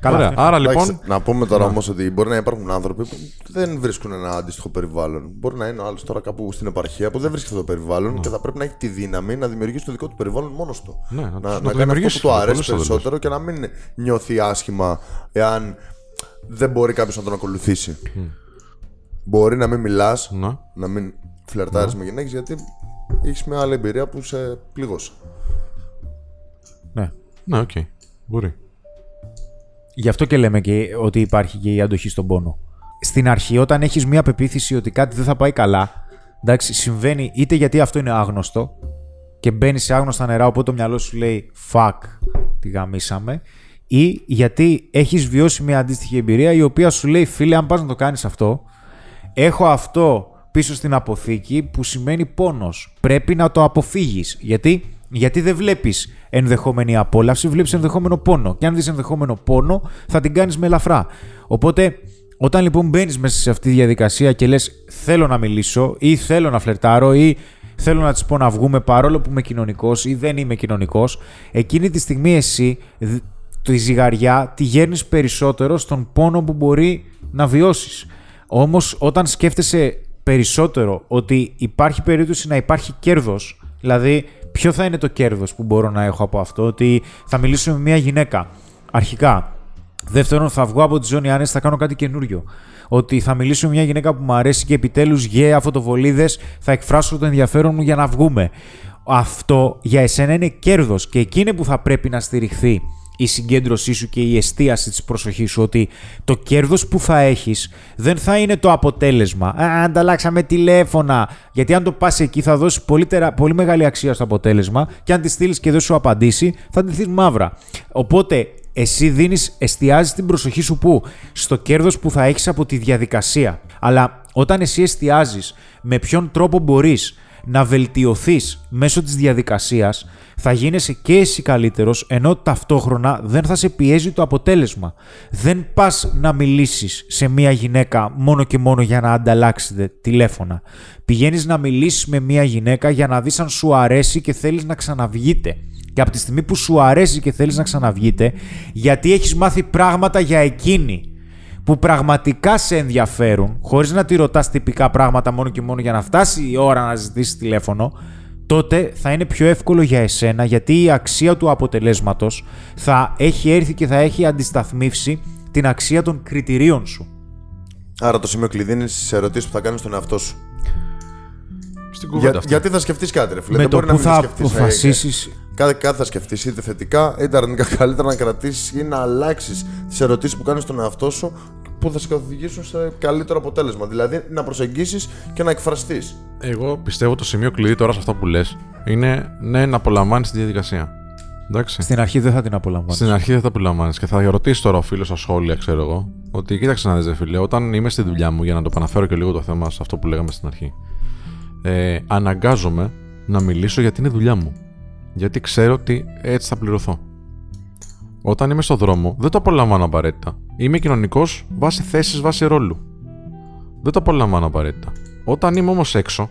Καλά. Ωραία. Άρα Εντάξει, λοιπόν. να πούμε τώρα όμως ότι μπορεί να υπάρχουν άνθρωποι που δεν βρίσκουν ένα αντίστοιχο περιβάλλον. Μπορεί να είναι ο άλλος τώρα κάπου στην επαρχία που δεν βρίσκει αυτό το περιβάλλον και θα πρέπει να έχει τη δύναμη να δημιουργήσει το δικό του περιβάλλον μόνος του. Ναι, να το- να να, το να κάνει αυτό δημιουργήσει, που του ναι, αρέσει πολύ σωστά το περισσότερο και να μην νιώθει άσχημα εάν δεν μπορεί κάποιος να τον ακολουθήσει. Μπορεί να μην μιλάς, Ναι. να μην φλερτάρεις με γυναίκες γιατί έχεις μια άλλη εμπειρία που σε πλήγωσε. Ναι. Ναι, οκ. Μπορεί. Γι' αυτό και λέμε και ότι υπάρχει και η αντοχή στον πόνο. Στην αρχή, όταν έχεις μία πεποίθηση ότι κάτι δεν θα πάει καλά, εντάξει, συμβαίνει είτε γιατί αυτό είναι άγνωστο και μπαίνεις σε άγνωστα νερά, οπότε το μυαλό σου λέει fuck, τη γαμίσαμε, ή γιατί έχεις βιώσει μια αντίστοιχη εμπειρία η οποία σου λέει φίλε, αν πας να το κάνεις αυτό, έχω αυτό πίσω στην αποθήκη που σημαίνει πόνος. Πρέπει να το αποφύγεις. Γιατί, Γιατί δεν βλέπεις ενδεχόμενη απόλαυση, βλέπεις ενδεχόμενο πόνο. Και αν δεις ενδεχόμενο πόνο, θα την κάνεις με ελαφρά. Οπότε, όταν λοιπόν μπαίνεις μέσα σε αυτή τη διαδικασία και λες θέλω να μιλήσω ή θέλω να φλερτάρω ή θέλω να της πω να βγούμε παρόλο που είμαι κοινωνικός ή δεν είμαι κοινωνικός, εκείνη τη στιγμή εσύ δ- τη ζυγαριά τη γέρνεις περισσότερο στον πόνο που μπορεί να βιώσεις. Όμως, όταν σκέφτεσαι περισσότερο ότι υπάρχει περίπτωση να υπάρχει κέρδος, δηλαδή ποιο θα είναι το κέρδος που μπορώ να έχω από αυτό, ότι θα μιλήσω με μια γυναίκα. Αρχικά, Δεύτερον, θα βγω από τη ζώνη άνεση, θα κάνω κάτι καινούριο. Ότι θα μιλήσω με μια γυναίκα που μου αρέσει και επιτέλους γέα φωτοβολίδε, θα εκφράσω το ενδιαφέρον μου για να βγούμε. Αυτό για εσένα είναι κέρδος και εκείνη που θα πρέπει να στηριχθεί η συγκέντρωσή σου και η εστίαση της προσοχής σου ότι το κέρδος που θα έχεις δεν θα είναι το αποτέλεσμα. Α, ανταλλάξαμε τηλέφωνα. Γιατί αν το πας εκεί θα δώσεις πολύ, τερα- πολύ μεγάλη αξία στο αποτέλεσμα και αν τη στείλεις και δεν σου απαντήσει θα τη μαύρα. Οπότε εσύ δίνεις, εστιάζεις την προσοχή σου πού; Στο κέρδος που θα έχεις από τη διαδικασία. Αλλά όταν εσύ εστιάζεις με ποιον τρόπο μπορείς να βελτιωθείς μέσω της διαδικασίας, θα γίνεσαι και εσύ καλύτερος, ενώ ταυτόχρονα δεν θα σε πιέζει το αποτέλεσμα. Δεν πας να μιλήσεις σε μία γυναίκα μόνο και μόνο για να ανταλλάξετε τηλέφωνα. Πηγαίνεις να μιλήσεις με μία γυναίκα για να δεις αν σου αρέσει και θέλεις να ξαναβγείτε. Και από τη στιγμή που σου αρέσει και θέλεις να ξαναβγείτε, γιατί έχεις μάθει πράγματα για εκείνη που πραγματικά σε ενδιαφέρουν, χωρίς να τη ρωτάς τυπικά πράγματα μόνο και μόνο για να φτάσει η ώρα να ζητήσει τηλέφωνο, τότε θα είναι πιο εύκολο για εσένα γιατί η αξία του αποτελέσματος θα έχει έρθει και θα έχει αντισταθμίσει την αξία των κριτηρίων σου. Άρα το σημείο κλειδί είναι στις ερωτήσεις που θα κάνεις στον εαυτό σου. Στην κουβέντα Για, αυτή. γιατί θα σκεφτείς κάτι, ρε φίλε. Με Δεν το μπορεί να που μην θα σκεφτείς, ε, αποφασίσεις... Κάθε, κάθε θα σκεφτείς είτε θετικά είτε αρνητικά. Καλύτερα να κρατήσεις ή να αλλάξεις τις ερωτήσεις που κάνεις στον εαυτό σου που θα σε καθοδηγήσουν σε καλύτερο αποτέλεσμα. Δηλαδή να προσεγγίσεις και να εκφραστείς. Εγώ πιστεύω το σημείο κλειδί τώρα σε αυτό που λες είναι ναι, να απολαμβάνεις τη διαδικασία. Εντάξει. Στην αρχή δεν θα την απολαμβάνεις. Στην αρχή δεν θα απολαμβάνεις και θα ρωτήσεις τώρα ο φίλος στα σχόλια, ξέρω εγώ, ότι κοίταξε να δεις, φίλε, όταν είμαι στη δουλειά μου, για να το επαναφέρω και λίγο το θέμα σε αυτό που λέγαμε στην αρχή, ε, αναγκάζομαι να μιλήσω γιατί είναι δουλειά μου. Γιατί ξέρω ότι έτσι θα πληρωθώ. Όταν είμαι στο δρόμο, δεν το απολαμβάνω απαραίτητα. Είμαι κοινωνικός βάσει θέσης, βάσει ρόλου. Δεν το απολαμβάνω απαραίτητα. Όταν είμαι όμως έξω,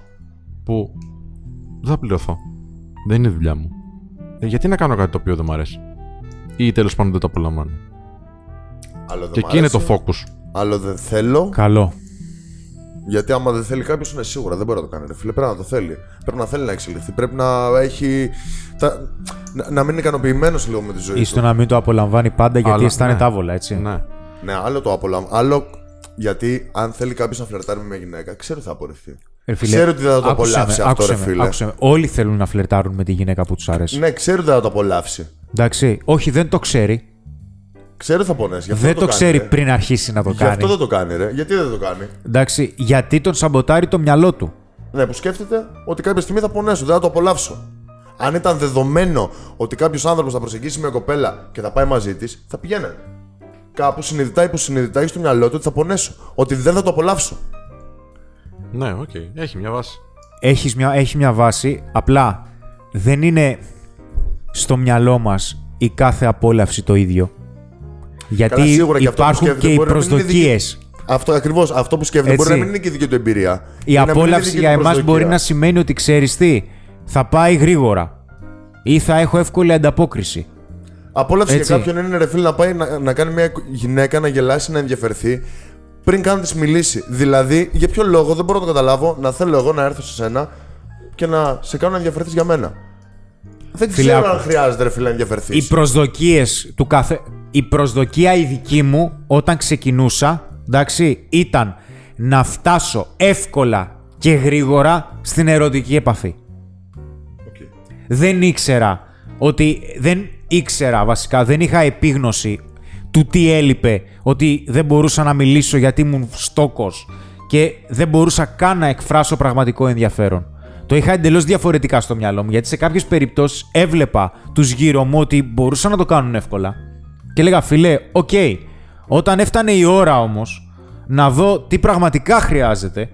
που δεν θα πληρωθώ. Δεν είναι δουλειά μου. Ε, γιατί να κάνω κάτι το οποίο δεν μου αρέσει; Ή τέλος πάντων δεν το απολαμβάνω; Άλλο δεν Και μ' εκεί είναι το αρέσει, focus. Άλλο δεν θέλω. Καλό. Γιατί άμα δεν θέλει κάποιος, είναι σίγουρα δεν μπορεί να το κάνει. Ρε φίλε, πρέπει να το θέλει. Πρέπει να θέλει να εξελιχθεί. Πρέπει να έχει. Τα... Να, να μην είναι ικανοποιημένος λίγο με τη ζωή Ή του. στο να μην το απολαμβάνει πάντα γιατί Αλλά- αισθάνεται ναι. τάβολα, έτσι. Ναι. Ναι, άλλο το απολαμβάνω. Άλλο γιατί αν θέλει κάποιος να φλερτάρει με μια γυναίκα, ξέρει ότι θα απορριφθεί. Ρε φίλε, Ξέρει ότι δεν θα το άκουσε απολαύσει με, αυτό, άκουσε ρε με, φίλε. άκουσε με. Όλοι θέλουν να φλερτάρουν με τη γυναίκα που τους αρέσει. Ναι, ξέρει ότι δεν θα το απολαύσει. Εντάξει. Όχι, δεν το ξέρει. Ξέρει ότι θα πονέσει. Γι' αυτό Δεν το, κάνει, ξέρει ρε. πριν αρχίσει να το Γι' κάνει. αυτό δεν το κάνει, ρε. Γιατί δεν το κάνει; Εντάξει, γιατί τον σαμποτάρει το μυαλό του. Ναι, που σκέφτεται ότι κάποια στιγμή θα πονέσω, δεν θα το απολαύσω. Αν ήταν δεδομένο ότι κάποιος άνθρωπος θα προσεγγίσει μια κοπέλα και θα πάει μαζί της, θα πηγαίνανε. Κάπου συνειδητά ή υποσυνειδητά έχεις στο μυαλό του ότι θα πονέσω. Ότι δεν θα το απολαύσω. Ναι, οκ. Έχει μια βάση. Έχεις μια, έχει μια βάση, απλά δεν είναι στο μυαλό μας η κάθε απόλαυση το ίδιο. Γιατί Καλά, σίγουρα και αυτό που υπάρχουν σκέφτεται και οι μπορεί να μην είναι δική- προσδοκίες. Αυτό ακριβώς. Αυτό που σκέφτεται Έτσι. μπορεί να μην είναι και η δική του εμπειρία. Η Ή να μην είναι απόλαυση δική για του εμάς προσδοκία. μπορεί να σημαίνει ότι ξέρεις τι, θα πάει γρήγορα ή θα έχω εύκολη ανταπόκριση. Απόλαυση Έτσι. για κάποιον είναι ρε φίλε να πάει να, να κάνει μια γυναίκα να γελάσει, να ενδιαφερθεί πριν καν της μιλήσει. Δηλαδή, για ποιο λόγο δεν μπορώ να το καταλάβω να θέλω εγώ να έρθω σε σένα και να σε κάνω να ενδιαφερθείς για μένα. Δεν Φίλε, ξέρω άκου. αν χρειάζεται ρε φίλε να ενδιαφερθείς. Οι προσδοκίες του κάθε... Η προσδοκία η δική μου όταν ξεκινούσα, εντάξει, ήταν να φτάσω εύκολα και γρήγορα στην ερωτική επαφή. Δεν ήξερα ότι... Δεν ήξερα βασικά, δεν είχα επίγνωση του τι έλειπε, ότι δεν μπορούσα να μιλήσω γιατί ήμουν στόκος και δεν μπορούσα καν να εκφράσω πραγματικό ενδιαφέρον. Το είχα εντελώς διαφορετικά στο μυαλό μου, γιατί σε κάποιες περιπτώσεις έβλεπα τους γύρω μου ότι μπορούσαν να το κάνουν εύκολα. Και έλεγα, φίλε, οκ. Όταν έφτανε η ώρα όμως να δω τι πραγματικά χρειάζεται,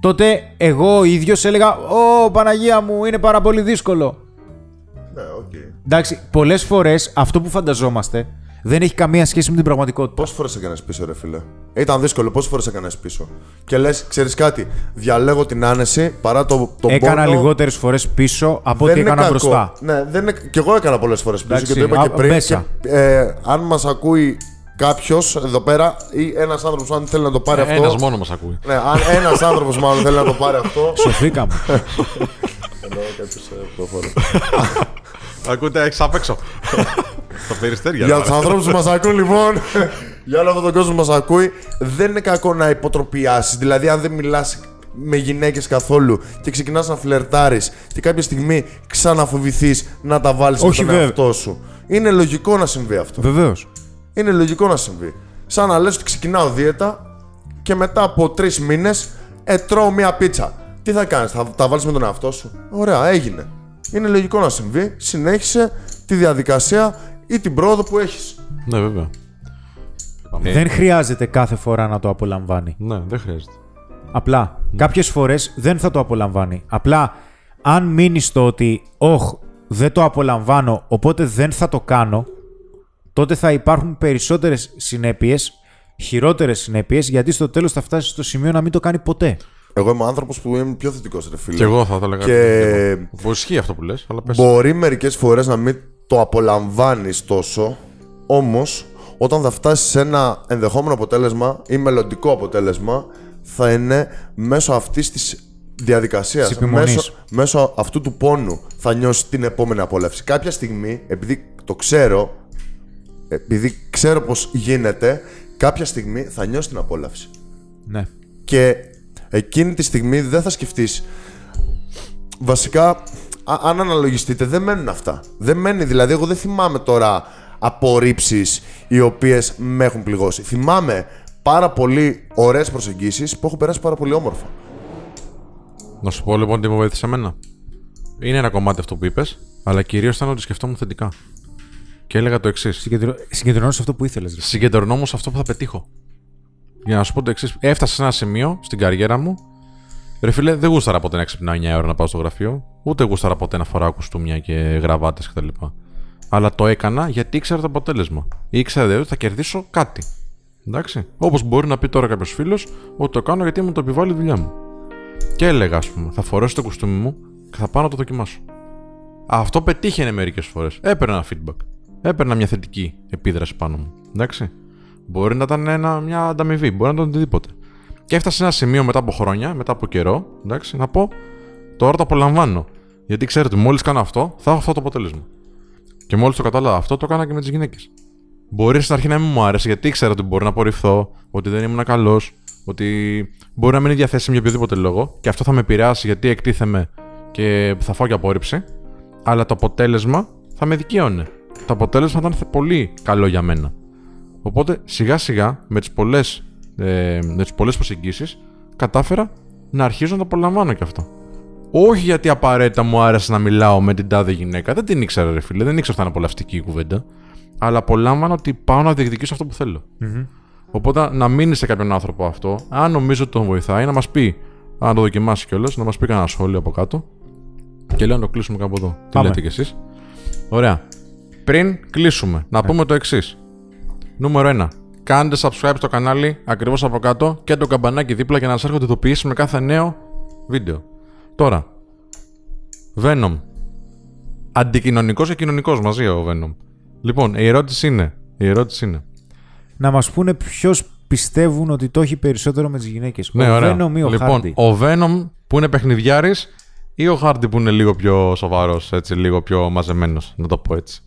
τότε εγώ ο ίδιος έλεγα, Ω Παναγία μου, είναι πάρα πολύ δύσκολο. Ναι, οκ. Εντάξει, πολλές φορές αυτό που φανταζόμαστε δεν έχει καμία σχέση με την πραγματικότητα. Πόσες φορές έκανες πίσω, ρε φίλε; Ήταν δύσκολο, πόσες φορές έκανες πίσω; Και λες, ξέρεις κάτι, διαλέγω την άνεση παρά το, τον Έκανα πόνο. λιγότερες φορές πίσω από ό,τι Δεν είναι έκανα κακό. μπροστά. Ναι, δεν είναι... και εγώ έκανα πολλές φορές πίσω Εντάξει, και το είπα α, και πριν. μέσα. Και, ε, αν μας ακούει κάποιος εδώ πέρα ή ένας άνθρωπος, αν θέλει να το πάρει αυτό. Ένας μόνο μας ακούει. Ναι, αν ένας άνθρωπος μάλλον θέλει να το πάρει αυτό. Σοφήκαμε. Εννοώ κάποιο προφόρο. Ακούτε, έχει απ' έξω. Τα περιστέρια. Για τους ανθρώπους που μας ακούν, λοιπόν, για όλο αυτόν τον κόσμο που μας ακούει, δεν είναι κακό να υποτροπιάσεις. Δηλαδή, αν δεν μιλάς με γυναίκες καθόλου και ξεκινάς να φλερτάρεις και κάποια στιγμή ξαναφοβηθείς να τα βάλεις με Όχι, τον βέβαια. εαυτό σου. Είναι λογικό να συμβεί αυτό. Βεβαίως. Είναι λογικό να συμβεί. Σαν να λες ότι ξεκινάω δίαιτα και μετά από τρεις μήνες ε, τρώω μία πίτσα. Τι θα κάνεις, θα τα βάλεις με τον εαυτό σου; Ωραία, έγινε. Είναι λογικό να συμβεί. Συνέχισε τη διαδικασία ή την πρόοδο που έχεις. Ναι, βέβαια. Δεν χρειάζεται κάθε φορά να το απολαμβάνει. Ναι, δεν χρειάζεται. Απλά κάποιες φορές δεν θα το απολαμβάνει. Απλά αν μείνεις στο ότι, Ωχ, δεν το απολαμβάνω, οπότε δεν θα το κάνω, τότε θα υπάρχουν περισσότερες συνέπειες, χειρότερες συνέπειες, γιατί στο τέλος θα φτάσεις στο σημείο να μην το κάνει ποτέ. Εγώ είμαι άνθρωπος που είμαι πιο θετικός, ρε φίλε. Και εγώ θα το έλεγα. Και- Που ισχύει αυτό που λες, αλλά πες. Μπορεί μερικές φορές να μην το απολαμβάνεις τόσο, όμως όταν θα φτάσεις σε ένα ενδεχόμενο αποτέλεσμα ή μελλοντικό αποτέλεσμα, θα είναι μέσω αυτής της διαδικασίας. Της επιμονής. Μέσω, μέσω αυτού του πόνου θα νιώσεις την επόμενη απόλαυση. Κάποια στιγμή, επειδή το ξέρω, επειδή ξέρω πως γίνεται, κάποια στιγμή θα νιώσεις την απόλαυση. Ναι. Και εκείνη τη στιγμή δεν θα σκεφτείς Βασικά, α- αν αναλογιστείτε, δεν μένουν αυτά. Δεν μένει, δηλαδή, εγώ δεν θυμάμαι τώρα απορρίψεις οι οποίες με έχουν πληγώσει. Θυμάμαι πάρα πολύ ωραίες προσεγγίσεις που έχω περάσει πάρα πολύ όμορφα. Να σου πω λοιπόν τι με βοήθησε εμένα. Είναι ένα κομμάτι αυτό που είπες, αλλά κυρίως ήταν ότι σκεφτόμουν θετικά. Και έλεγα το εξής. Συγκεντρω... Συγκεντρώνω σε αυτό που ήθελες. Συγκεντρωνόμουν σε αυτό που θα πετύχω. Για να σου πω το εξής. Έφτασα σε ένα σημείο στην καριέρα μου. Ρε φίλε, δεν γούσταρα ποτέ να ξυπνάω 9 ώρα να πάω στο γραφείο. Ούτε γούσταρα ποτέ να φοράω κουστούμια και γραβάτες κτλ. Αλλά το έκανα γιατί ήξερα το αποτέλεσμα. Ήξερα δηλαδή ότι θα κερδίσω κάτι. Εντάξει. Όπως μπορεί να πει τώρα κάποιος φίλος ότι το κάνω γιατί μου το επιβάλλει η δουλειά μου. Και έλεγα, ας πούμε, θα φορέσω το κουστούμι μου και θα πάω να το δοκιμάσω. Αυτό πετύχαινε μερικές φορές. Έπαιρνα ένα feedback. Έπαιρνα μια θετική επίδραση πάνω μου. Εντάξει. Μπορεί να ήταν ένα, μια ανταμοιβή, μπορεί να ήταν οτιδήποτε. Και έφτασε σε ένα σημείο μετά από χρόνια, μετά από καιρό, εντάξει, να πω τώρα το απολαμβάνω. Γιατί ξέρετε, μόλις κάνω αυτό, θα έχω αυτό το αποτέλεσμα. Και μόλις το κατάλαβα αυτό, το έκανα και με τις γυναίκες. Μπορεί στην αρχή να μην μου άρεσε, γιατί ήξερα ότι μπορεί να απορριφθώ, ότι δεν ήμουν καλός, ότι μπορεί να μην είναι διαθέσιμη για οποιοδήποτε λόγο, και αυτό θα με επηρεάσει γιατί εκτίθεμαι και θα φάω και απόρριψη. Αλλά το αποτέλεσμα θα με δικαίωνε. Το αποτέλεσμα θα ήταν πολύ καλό για μένα. Οπότε σιγά σιγά με τις πολλές, ε, με τις πολλές προσεγγίσεις κατάφερα να αρχίζω να το απολαμβάνω και αυτό. Όχι γιατί απαραίτητα μου άρεσε να μιλάω με την τάδε γυναίκα. Δεν την ήξερα, ρε φίλε. Δεν ήξερα ότι θα είναι απολαυστική η κουβέντα. Αλλά απολάμβανα ότι πάω να διεκδικήσω αυτό που θελω Οπότε να μείνει σε κάποιον άνθρωπο αυτό, αν νομίζω ότι τον βοηθάει, να μας πει, αν το δοκιμάσει κιόλας, να μας πει κανένα σχόλιο από κάτω. Και λέω να το κλείσουμε κάπου εδώ. Τι Πάμε. λέτε κι εσείς. Ωραία. Πριν κλείσουμε, να πούμε το εξής. Νούμερο 1. Κάντε subscribe στο κανάλι ακριβώς από κάτω και το καμπανάκι δίπλα για να σας έρχονται ειδοποιήσεις με κάθε νέο βίντεο. Τώρα. Venom. Αντικοινωνικός και κοινωνικός μαζί ο Venom. Λοιπόν, η ερώτηση είναι. Η ερώτηση είναι. Να μας πούνε ποιος πιστεύουν ότι το έχει περισσότερο με τις γυναίκες. Ναι, ο ωραία. Venom ή ο λοιπόν, Hardy; ο Venom που είναι παιχνιδιάρης ή ο Hardy που είναι λίγο πιο σοβαρός, έτσι, λίγο πιο μαζεμένος, να το πω έτσι.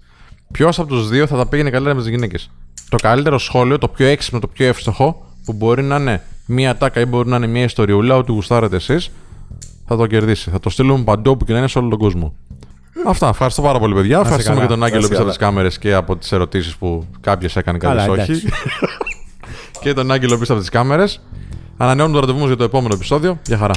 Ποιος από τους δύο θα τα πήγαινε καλύτερα με τις γυναίκες; Το καλύτερο σχόλιο, το πιο έξυπνο, το πιο εύστοχο, που μπορεί να είναι μία τάκα ή μπορεί να είναι μία ιστοριούλα, ό,τι γουστάρετε εσείς, θα το κερδίσει. Θα το στείλουμε παντού όπου και να είναι σε όλο τον κόσμο. Αυτά. Ευχαριστώ πάρα πολύ, παιδιά. Ευχαριστούμε καλά. και τον Άγγελο Να είστε πίσω από τις καλά. κάμερες και από τις ερωτήσεις που κάποιες έκανε, Καλά, κάποιες όχι. εντάξει. και τον Άγγελο πίσω από τις κάμερες. Ανανεώνουμε το ραντεβού μας για το επόμενο επεισόδιο. Γεια χαρά.